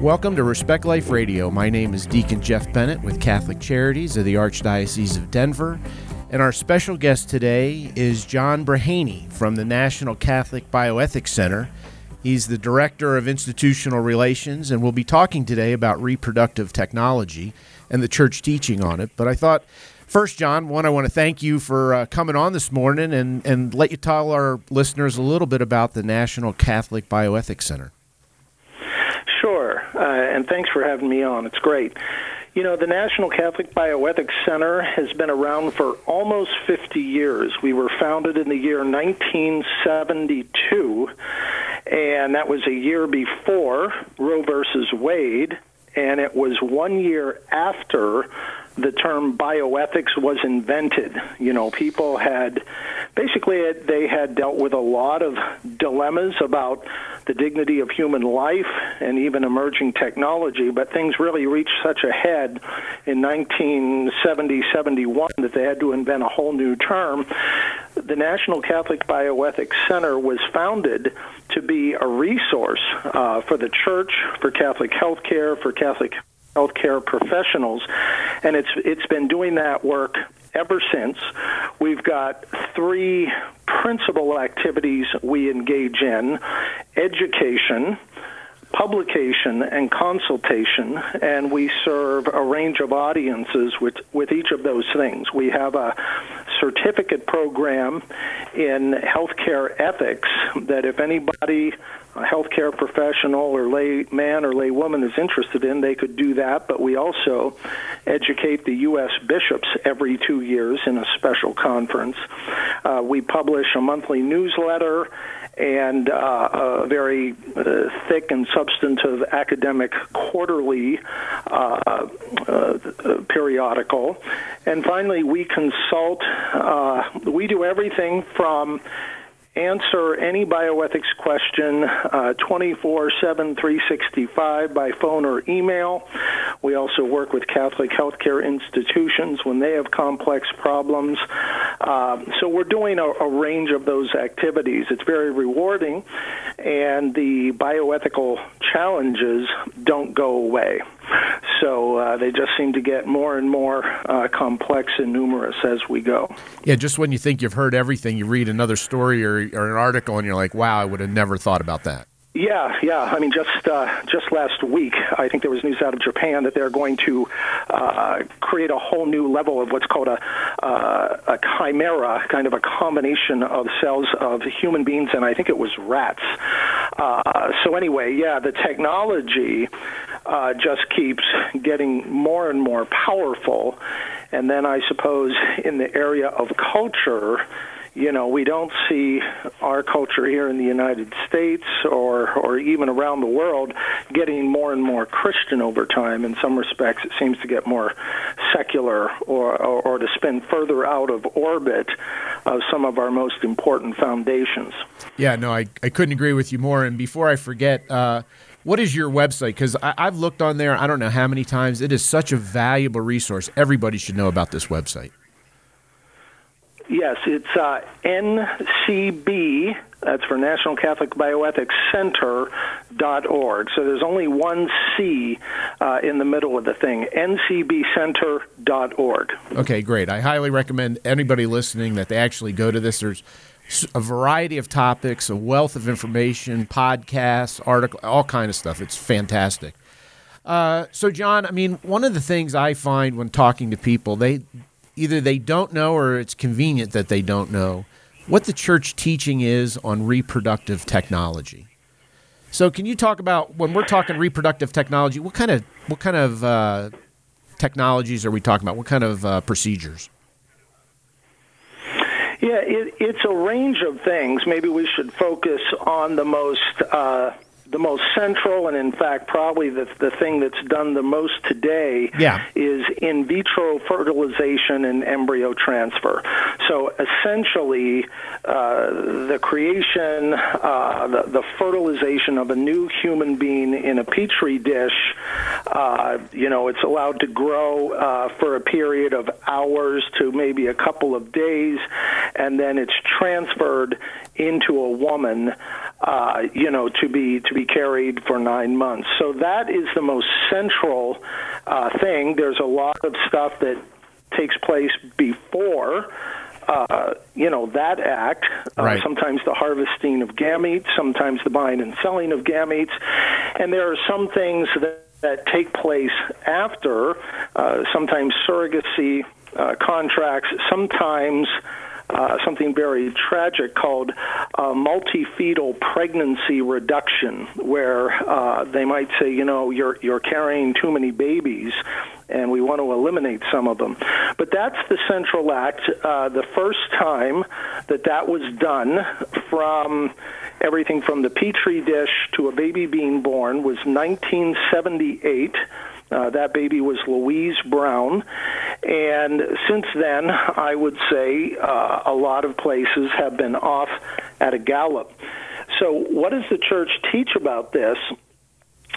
Welcome to Respect Life Radio. My name is Deacon Jeff Bennett with Catholic Charities of the Archdiocese of Denver. And our special guest today is John Brehany from the National Catholic Bioethics Center. He's the Director of Institutional Relations, and we'll be talking today about reproductive technology and the church teaching on it. But I thought, first, John, one, I want to thank you for uh, coming on this morning and, and let you tell our listeners a little bit about the National Catholic Bioethics Center. Sure, uh, and thanks for having me on. It's great. You know, the National Catholic Bioethics Center has been around for almost 50 years. We were founded in the year 1972, and that was a year before Roe versus Wade, and it was one year after the term bioethics was invented. You know, people had basically they had dealt with a lot of dilemmas about the dignity of human life and even emerging technology, but things really reached such a head in 1970 71 that they had to invent a whole new term. The National Catholic Bioethics Center was founded to be a resource uh, for the church, for Catholic healthcare, for Catholic healthcare professionals, and it's it's been doing that work ever since. We've got three principal activities we engage in: education, publication and consultation, and we serve a range of audiences with, with each of those things. We have a certificate program in healthcare ethics that if anybody, a healthcare professional or lay man or lay woman is interested in, they could do that. But we also educate the U.S. bishops every two years in a special conference. Uh, we publish a monthly newsletter and uh, a very uh, thick and substantive academic quarterly uh, uh periodical. And finally, we consult, uh, we do everything from answer any bioethics question uh, 24 7 365 by phone or email. We also work with Catholic healthcare institutions when they have complex problems. Uh, so we're doing a, a, range of those activities. It's very rewarding, and the bioethical challenges don't go away. So uh, they just seem to get more and more uh, complex and numerous as we go. Yeah, just when you think you've heard everything, you read another story or, or an article, and you're like, "Wow, I would have never thought about that." Yeah, yeah. I mean, just uh, just last week, I think there was news out of Japan that they're going to uh, create a whole new level of what's called a uh, a chimera, kind of a combination of cells of human beings and I think it was rats. Uh, so anyway, yeah, the technology uh, just keeps getting more and more powerful, and then I suppose in the area of culture you know, we don't see our culture here in the United States or or even around the world getting more and more Christian over time. In some respects, it seems to get more secular or or, or to spin further out of orbit of some of our most important foundations. Yeah, no, I I couldn't agree with you more. And before I forget. Uh, what is your website? Because I've looked on there, I don't know how many times. It is such a valuable resource. Everybody should know about this website. Yes, it's uh, NCB. That's for National Catholic Bioethics Center dot org. So there's only one C uh, in the middle of the thing. NCBCenter dot org. Okay, great. I highly recommend anybody listening that they actually go to this. There's a variety of topics, a wealth of information, podcasts, article, all kind of stuff. It's fantastic. Uh, so, John, I mean, one of the things I find when talking to people, they either they don't know or it's convenient that they don't know what the church teaching is on reproductive technology. So, can you talk about when we're talking reproductive technology? What kind of what kind of uh, technologies are we talking about? What kind of uh, procedures? Yeah, it, it's a range of things. Maybe we should focus on the most uh, the most central and in fact probably the, the thing that's done the most today yeah. is in vitro fertilization and embryo transfer so essentially uh, the creation uh, the, the, fertilization of a new human being in a petri dish uh, you know it's allowed to grow uh, for a period of hours to maybe a couple of days and then it's transferred into a woman uh, you know, to be to be carried for nine months. So that is the most central uh, thing. There's a lot of stuff that takes place before. Uh, you know that act. Uh, right. Sometimes the harvesting of gametes, sometimes the buying and selling of gametes, and there are some things that, that take place after. Uh, sometimes surrogacy uh, contracts, sometimes uh, something very tragic called uh, multi-fetal pregnancy reduction, where uh, they might say, you know, you're you're carrying too many babies, and we want to eliminate some of them. But that's the central act. Uh, the first time that that was done from everything from the petri dish to a baby being born was 1978. Uh, that baby was Louise Brown. And since then, I would say uh, a lot of places have been off at a gallop. So, what does the church teach about this?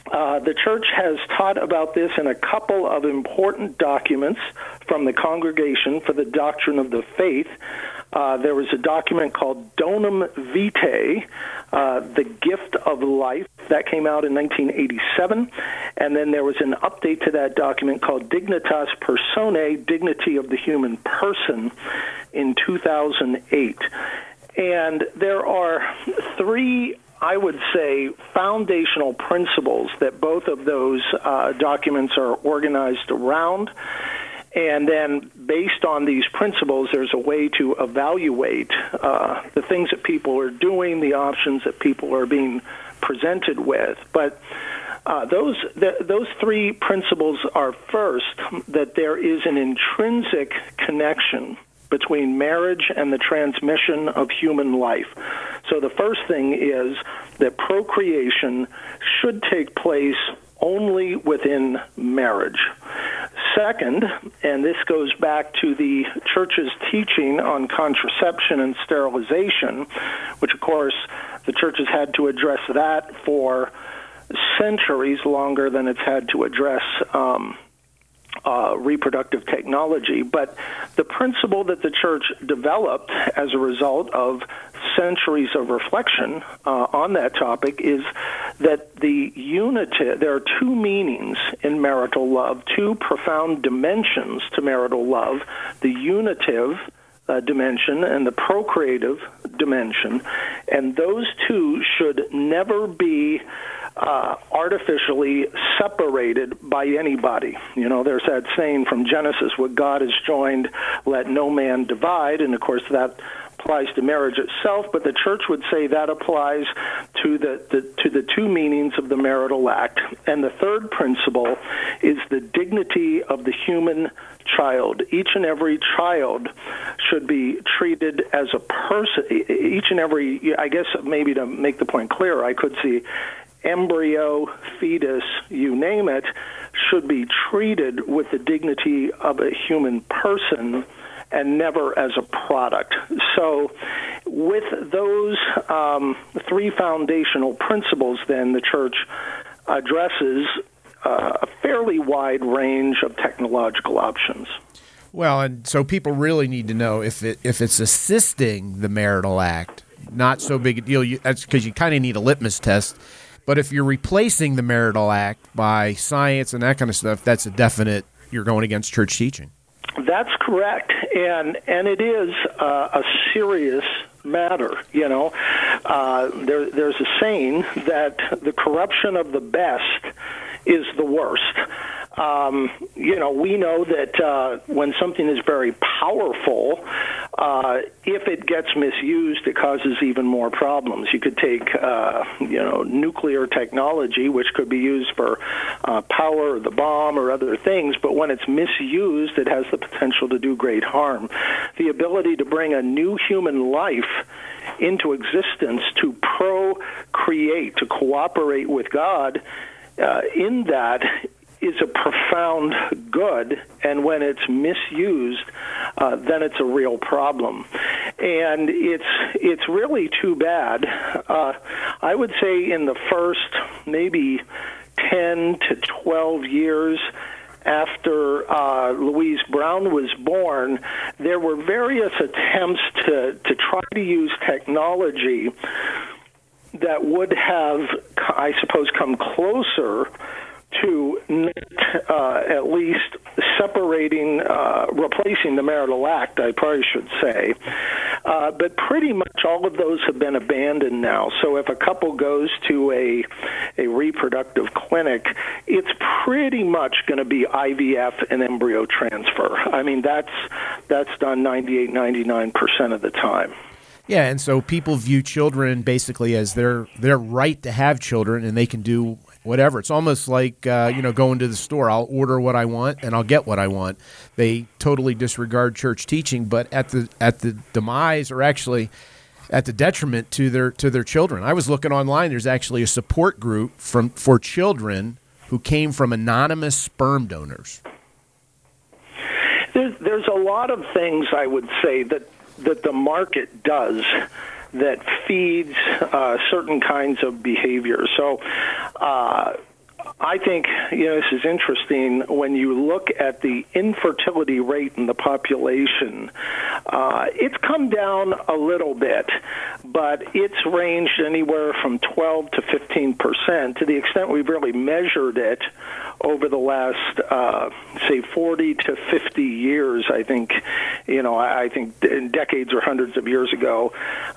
Uh, the church has taught about this in a couple of important documents from the Congregation for the Doctrine of the Faith. Uh, there was a document called Donum Vitae, uh, The Gift of Life, that came out in 1987. And then there was an update to that document called Dignitas Personae, Dignity of the Human Person, in 2008. And there are three I would say, foundational principles that both of those uh, documents are organized around. And then, based on these principles, there's a way to evaluate uh, the things that people are doing, the options that people are being presented with. But uh, those th- those three principles are first that there is an intrinsic connection between marriage and the transmission of human life. So the first thing is that procreation should take place only within marriage. Second, and this goes back to the church's teaching on contraception and sterilization, which of course the church has had to address that for centuries longer than it's had to address um, uh, reproductive technology. But the principle that the church developed as a result of centuries of reflection uh, on that topic is that the unity, there are two meanings in marital love, two profound dimensions to marital love the unitive. Uh, dimension and the procreative dimension, and those two should never be uh, artificially separated by anybody. You know, there's that saying from Genesis, what God has joined, let no man divide. And of course, that applies to marriage itself, but the church would say that applies to the, the, to the two meanings of the marital act. And the third principle is the dignity of the human child. Each and every child should be treated as a person. Each and every, I guess, maybe to make the point clear, I could see embryo, fetus, you name it, should be treated with the dignity of a human person and never as a product. So, with those um, three foundational principles, then the church addresses uh, a fairly wide range of technological options. Well, and so people really need to know if it if it's assisting the marital act, not so big a deal. You, that's because you kind of need a litmus test but if you're replacing the marital act by science and that kind of stuff, that's a definite. You're going against church teaching. That's correct, and and it is uh, a serious matter. You know, uh, there, there's a saying that the corruption of the best is the worst. Um, you know, we know that uh, when something is very powerful, uh, if it gets misused, it causes even more problems. You could take, uh, you know, nuclear technology, which could be used for uh, power, the bomb, or other things, but when it's misused, it has the potential to do great harm. The ability to bring a new human life into existence to procreate, to cooperate with God. Uh, in that is a profound good, and when it's misused, uh, then it's a real problem. And it's it's really too bad. Uh, I would say in the first maybe ten to twelve years after uh, Louise Brown was born, there were various attempts to, to try to use technology that would have, I suppose, come closer to uh, at least separating, uh, replacing the marital act, I probably should say. Uh, but pretty much all of those have been abandoned now. So if a couple goes to a a reproductive clinic, it's pretty much going to be IVF and embryo transfer. I mean, that's that's done 98, 99 percent of the time. Yeah, and so people view children basically as their their right to have children, and they can do whatever. It's almost like uh, you know going to the store. I'll order what I want and I'll get what I want. They totally disregard church teaching, but at the at the demise or actually at the detriment to their to their children. I was looking online. There's actually a support group from for children who came from anonymous sperm donors. There's, there's a lot of things I would say that that the market does that feeds uh, certain kinds of behavior. So, uh, I think you know this is interesting when you look at the infertility rate in the population. Uh, it's come down a little bit, but it's ranged anywhere from 12 to 15 percent. To the extent we've really measured it over the last, uh, say, 40 to 50 years, I think, you know, I, think in decades or hundreds of years ago,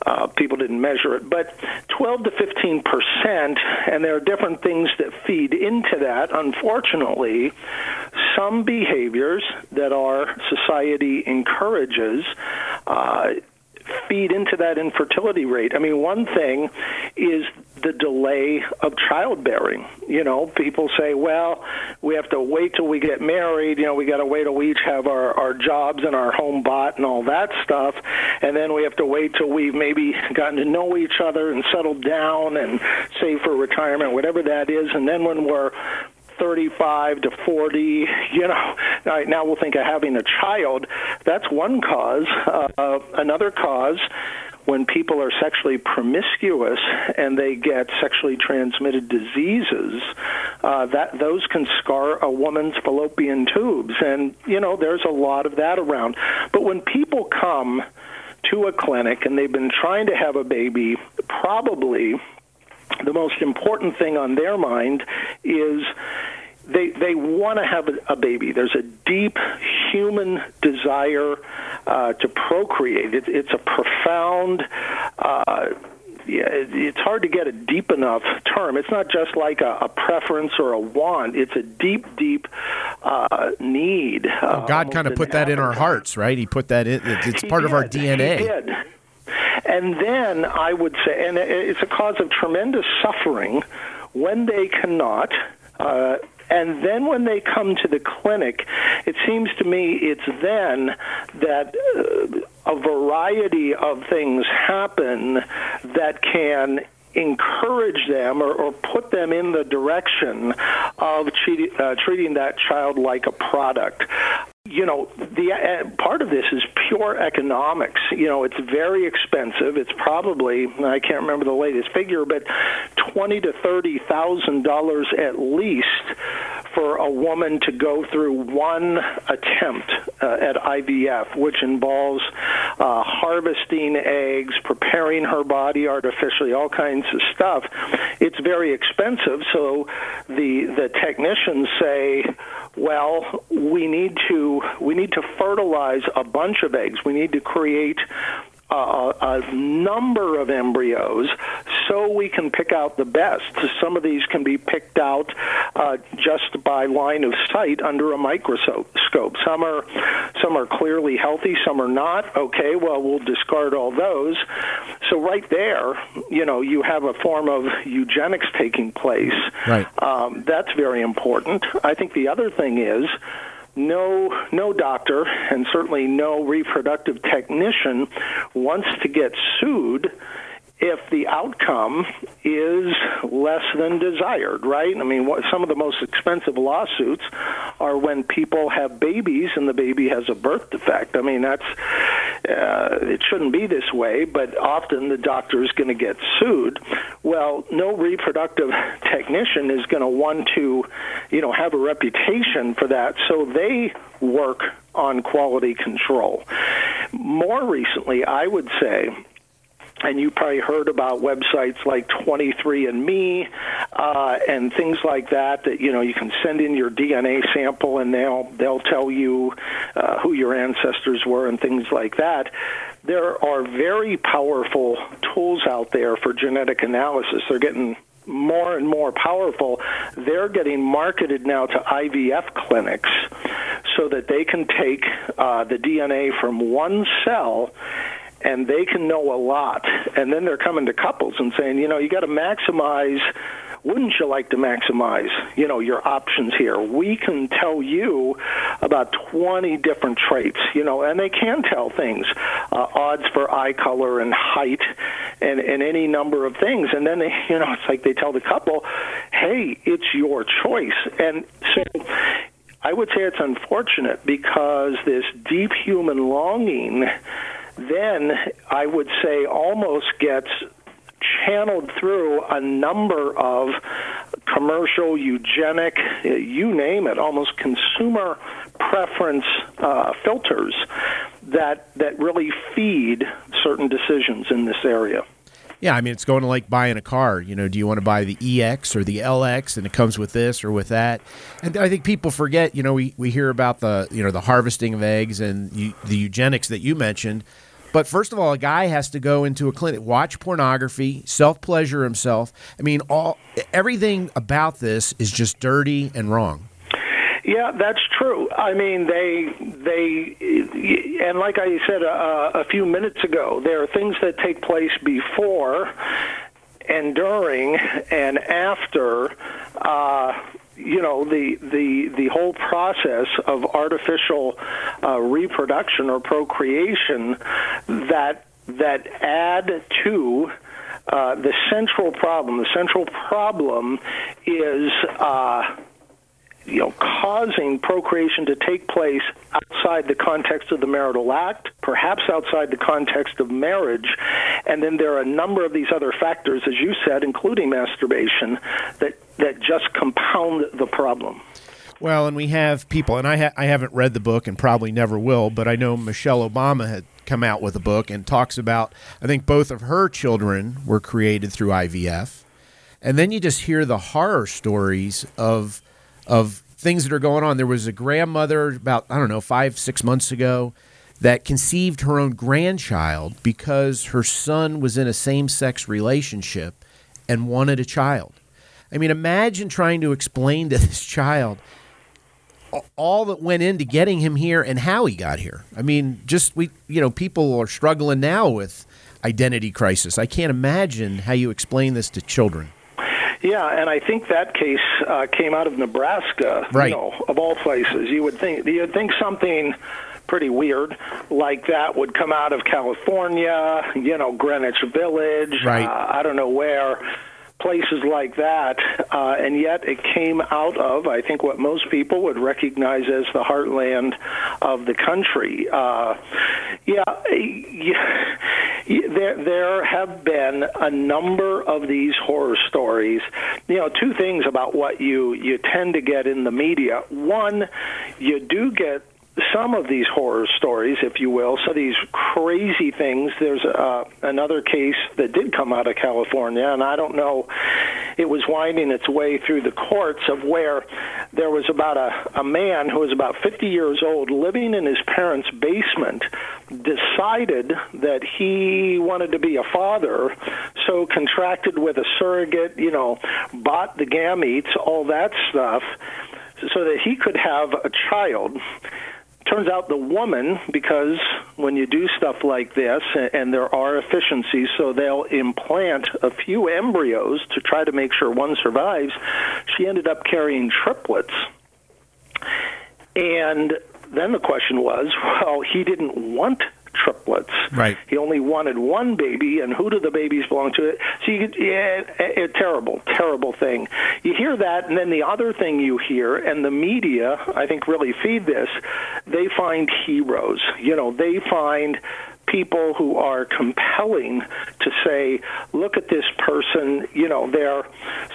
uh, people didn't measure it, but 12 to 15 percent, and there are different things that feed into that. Unfortunately, some behaviors that our society encourages. Uh, feed into that infertility rate. I mean, one thing is the delay of childbearing. You know, people say, well, we have to wait till we get married. You know, we got to wait till we each have our, our jobs and our home bought and all that stuff. And then we have to wait till we've maybe gotten to know each other and settled down and save for retirement, whatever that is. And then when we're 35 to 40, you know, right now we'll think of having a child. That's one cause. Uh, another cause when people are sexually promiscuous and they get sexually transmitted diseases, uh, that those can scar a woman's fallopian tubes, and you know there's a lot of that around. But when people come to a clinic and they've been trying to have a baby, probably the most important thing on their mind is they they want to have a, baby. There's a deep human desire uh, to procreate. It, it's a profound. Uh, yeah, it's hard to get a deep enough term. It's not just like a, a preference or a want. It's a deep, deep uh, need. Well, God kind of put that in our hearts, right? He put that in. It's part did. of our DNA. He did. And then I would say, and it's a cause of tremendous suffering when they cannot. Uh, and then when they come to the clinic, it seems to me it's then that uh, a variety of things happen that can encourage them or, or, put them in the direction of treating, uh, treating that child like a product you know, the uh, part of this is pure economics. You know, it's very expensive. It's probably I can't remember the latest figure, but twenty to thirty thousand dollars at least for a woman to go through one attempt uh, at IVF, which involves uh, harvesting eggs, preparing her body artificially, all kinds of stuff. It's very expensive. So the the technicians say well, we need to we need to fertilize a bunch of eggs. We need to create a, a number of embryos so we can pick out the best. Some of these can be picked out uh, just by line of sight under a microscope. Some are some are clearly healthy, some are not. Okay, well we'll discard all those. So right there, you know, you have a form of eugenics taking place. Right. Um, that's very important. I think the other thing is no no doctor and certainly no reproductive technician wants to get sued if the outcome is less than desired, right? I mean, what, some of the most expensive lawsuits are when people have babies and the baby has a birth defect. I mean, that's uh, it shouldn't be this way, but often the doctor is going to get sued. Well, no reproductive technician is going to want to, you know, have a reputation for that, so they work on quality control. More recently, I would say and you probably heard about websites like 23andMe uh, and things like that. That you know you can send in your DNA sample and they'll they'll tell you uh, who your ancestors were and things like that. There are very powerful tools out there for genetic analysis. They're getting more and more powerful. They're getting marketed now to IVF clinics so that they can take uh, the DNA from one cell and they can know a lot. And then they're coming to couples and saying, you know, you got to maximize. Wouldn't you like to maximize, you know, your options here? We can tell you about 20 different traits, you know, and they can tell things, uh, odds for eye color and height, and and any number of things. And then they, you know, it's like they tell the couple, hey, it's your choice. And so I would say it's unfortunate because this deep human longing then I would say almost gets channeled through a number of commercial, eugenic, you name it, almost consumer preference uh, filters that that really feed certain decisions in this area. Yeah, I mean it's going to like buying a car. You know, do you want to buy the EX or the LX, and it comes with this or with that? And I think people forget. You know, we, we hear about the you know the harvesting of eggs and you, the eugenics that you mentioned. But first of all, a guy has to go into a clinic, watch pornography, self pleasure himself. I mean, all everything about this is just dirty and wrong. Yeah, that's true. I mean, they they and like I said uh, a few minutes ago, there are things that take place before and during and after. Uh, you know the the the whole process of artificial uh, reproduction or procreation that that add to uh, the central problem. The central problem is. Uh, you know, causing procreation to take place outside the context of the marital act, perhaps outside the context of marriage, and then there are a number of these other factors, as you said, including masturbation, that that just compound the problem. Well, and we have people, and I ha- I haven't read the book and probably never will, but I know Michelle Obama had come out with a book and talks about. I think both of her children were created through IVF, and then you just hear the horror stories of of things that are going on. There was a grandmother about, I don't know, five, six months ago that conceived her own grandchild because her son was in a same sex relationship and wanted a child. I mean, imagine trying to explain to this child all that went into getting him here and how he got here. I mean, just we, you know, people are struggling now with identity crisis. I can't imagine how you explain this to children. Yeah, and I think that case uh, came out of Nebraska, right. you know, of all places. You would think you'd think something pretty weird like that would come out of California, you know, Greenwich Village, right. uh, I don't know where places like that, uh, and yet it came out of, I think, what most people would recognize as the heartland of the country. Uh, yeah, yeah, there there have been a number of these horror stories. You know, two things about what you you tend to get in the media. One, you do get some of these horror stories, if you will, so these crazy things. There's uh, another case that did come out of California, and I don't know, it was winding its way through the courts of where there was about a, a man who was about 50 years old living in his parents' basement, decided that he wanted to be a father, so contracted with a surrogate, you know, bought the gametes, all that stuff so that he could have a child turns out the woman, because when you do stuff like this, and there are efficiencies, so they'll implant a few embryos to try to make sure one survives, she ended up carrying triplets. And then the question was, well, he didn't want triplets. Right. He only wanted one baby, and who do the babies belong to? It. So you could, yeah, a, a terrible, terrible thing. You hear that, and then the other thing you hear, and the media, I think, really feed this. They find heroes. You know, they find people who are compelling to say, look at this person, you know, they're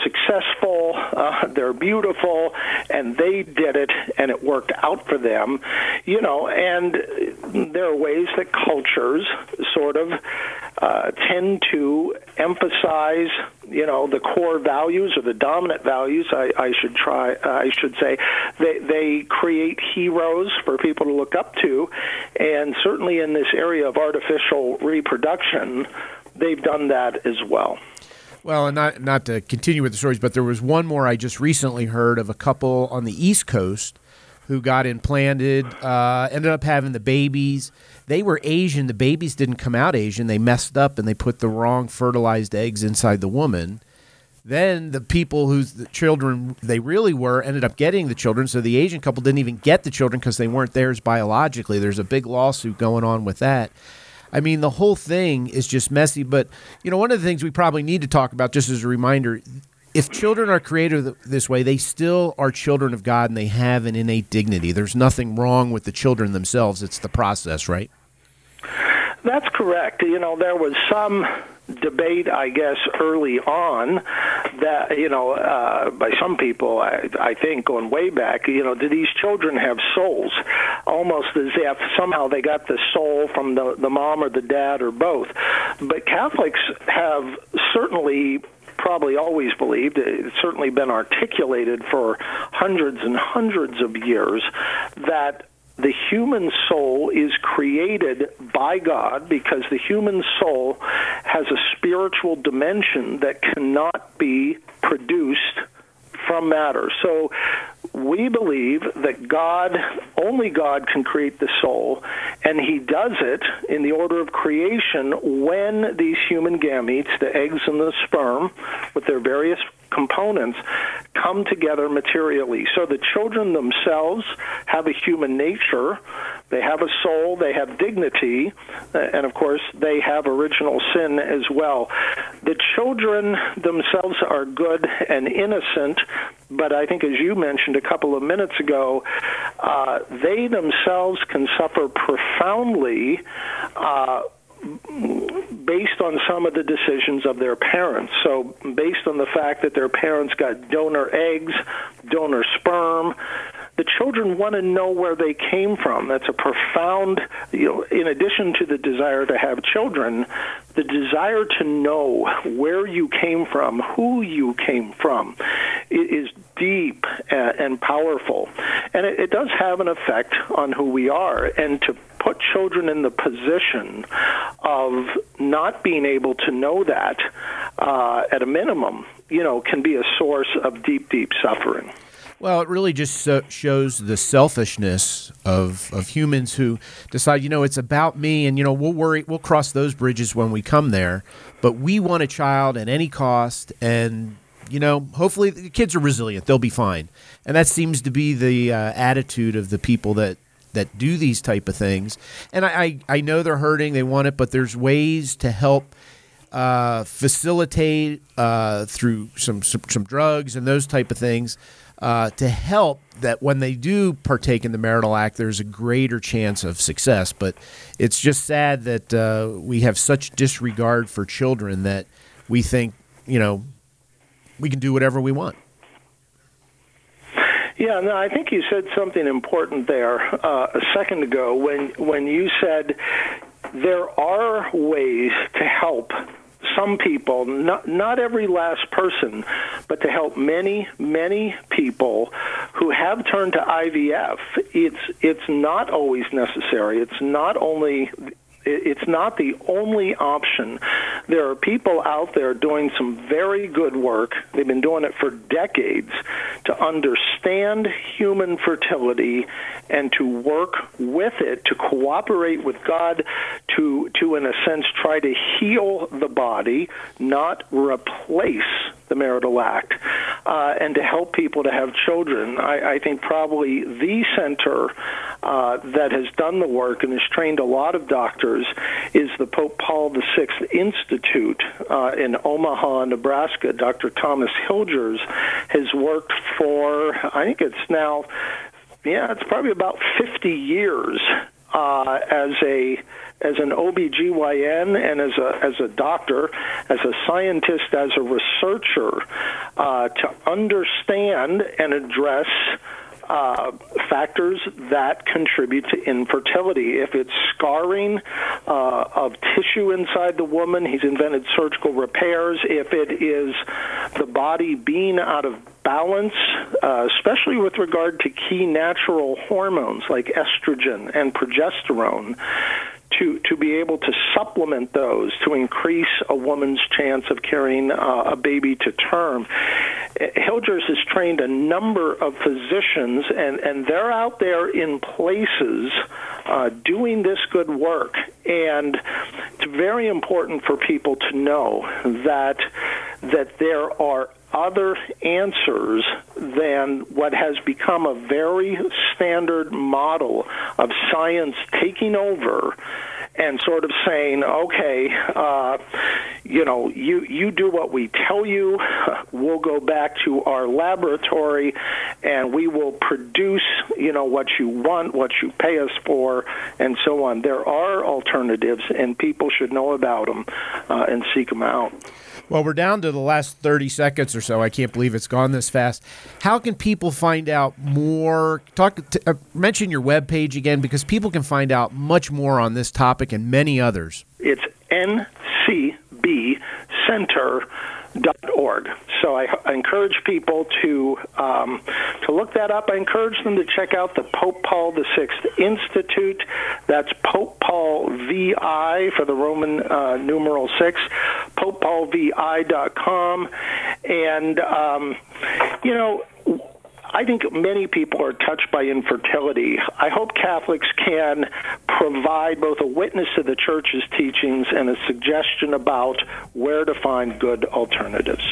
successful, uh, they're beautiful, and they did it, and it worked out for them, you know, and there are ways that cultures sort of uh, tend to emphasize, you know, the core values or the dominant values. I, I should try. I should say they they create heroes for people to look up to, and certainly in this area of artificial reproduction, they've done that as well. Well, and not not to continue with the stories, but there was one more I just recently heard of a couple on the East Coast who got implanted, uh, ended up having the babies. They were Asian. The babies didn't come out Asian. They messed up and they put the wrong fertilized eggs inside the woman. Then the people whose the children they really were ended up getting the children. So the Asian couple didn't even get the children because they weren't theirs biologically. There's a big lawsuit going on with that. I mean, the whole thing is just messy. But, you know, one of the things we probably need to talk about, just as a reminder, if children are created this way, they still are children of God and they have an innate dignity. There's nothing wrong with the children themselves. It's the process, right? That's correct. You know, there was some debate, I guess, early on that, you know, uh, by some people, I, I think, going way back, you know, do these children have souls? Almost as if somehow they got the soul from the, the mom or the dad or both. But Catholics have certainly probably always believed, it's certainly been articulated for hundreds and hundreds of years, that the human soul is created by God because the human soul has a spiritual dimension that cannot be produced from matter. So we believe that God, only God can create the soul, and He does it in the order of creation when these human gametes, the eggs and the sperm, with their various components come together materially. So the children themselves have a human nature, they have a soul, they have dignity, uh, and of course, they have original sin as well. The children themselves are good and innocent, but I think, as you mentioned a couple of minutes ago, uh, they themselves can suffer profoundly. Uh, based on some of the decisions of their parents. So, based on the fact that their parents got donor eggs, donor sperm, the children want to know where they came from. That's a profound, you know, in addition to the desire to have children, the desire to know where you came from, who you came from, is deep and powerful. And it, does have an effect on who we are. And to put children in the position of not being able to know that uh, at a minimum, you know, can be a source of deep, deep suffering. Well, it really just shows the selfishness of, of humans who decide, you know, it's about me, and you know, we'll worry, we'll cross those bridges when we come there. But we want a child at any cost, and you know, hopefully the kids are resilient; they'll be fine. And that seems to be the uh, attitude of the people that that do these type of things. And I, I, I know they're hurting; they want it, but there's ways to help uh, facilitate uh, through some, some, some drugs and those type of things uh, to help that when they do partake in the marital act, there's a greater chance of success. But it's just sad that uh, we have such disregard for children that we think, you know, we can do whatever we want. Yeah, no, I think you said something important there uh, a second ago when when you said there are ways to help some people, not, not every last person, but to help many, many people who have turned to IVF. It's it's not always necessary. It's not only it's not the only option. There are people out there doing some very good work. They've been doing it for decades to understand human fertility and to work with it, to cooperate with God, to, to in a sense, try to heal the body, not replace the marital act, uh, and to help people to have children. I, I think probably the center uh, that has done the work and has trained a lot of doctors is the Pope Paul VI Institute uh, in Omaha, Nebraska. Dr. Thomas Hilgers has worked for, I think it's now, yeah, it's probably about 50 years uh, as a as an OBGYN and as a as a doctor, as a scientist, as a researcher, uh, to understand and address uh, factors that contribute to infertility. If it's scarring uh, of tissue inside the woman, he's invented surgical repairs. If it is the body being out of balance, uh, especially with regard to key natural hormones like estrogen and progesterone, to, to be able to supplement those to increase a woman's chance of carrying uh, a baby to term. Hilgers has trained a number of physicians, and, and they're out there in places uh, doing this good work. And it's very important for people to know that that there are other answers than what has become a very standard model of science taking over and sort of saying, okay, uh, you know, you you do what we tell you. We'll go back to our laboratory, and we will produce, you know, what you want, what you pay us for, and so on. There are alternatives, and people should know about them uh, and seek them out. Well, we're down to the last 30 seconds or so. I can't believe it's gone this fast. How can people find out more? Talk to, uh, mention your webpage again because people can find out much more on this topic and many others. It's ncbcenter.org. So I, I encourage people to um, to look that up. I encourage them to check out the Pope Paul VI Institute. That's Pope Paul VI for the Roman uh, numeral six, popepaulvi.com, and um, you know. I think many people are touched by infertility. I hope Catholics can provide both a witness to the Church's teachings and a suggestion about where to find good alternatives.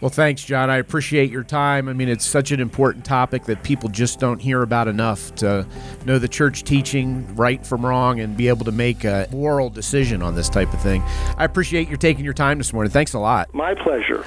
Well, thanks, John. I appreciate your time. I mean, it's such an important topic that people just don't hear about enough to know the church teaching right from wrong and be able to make a moral decision on this type of thing. I appreciate you taking your time this morning. Thanks a lot. My pleasure.